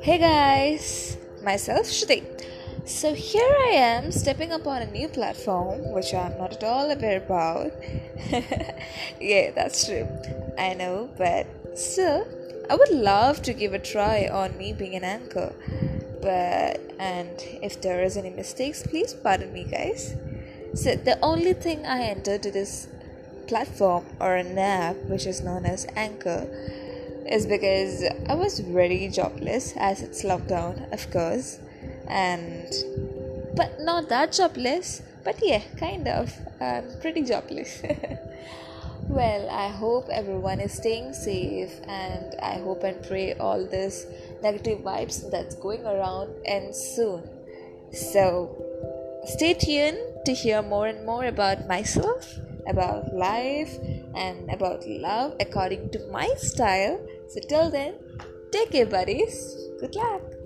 Hey guys, myself Shruti. So here I am stepping upon a new platform which I'm not at all aware about. yeah, that's true. I know, but still, I would love to give a try on me being an anchor. But and if there is any mistakes, please pardon me, guys. So the only thing I entered to this platform or an app which is known as Anchor is because I was very jobless as it's lockdown, of course, and but not that jobless, but yeah, kind of. I'm pretty jobless. well, I hope everyone is staying safe, and I hope and pray all this negative vibes that's going around and soon. So, stay tuned to hear more and more about myself, about life, and about love according to my style. So, till then, take care, buddies. Good luck.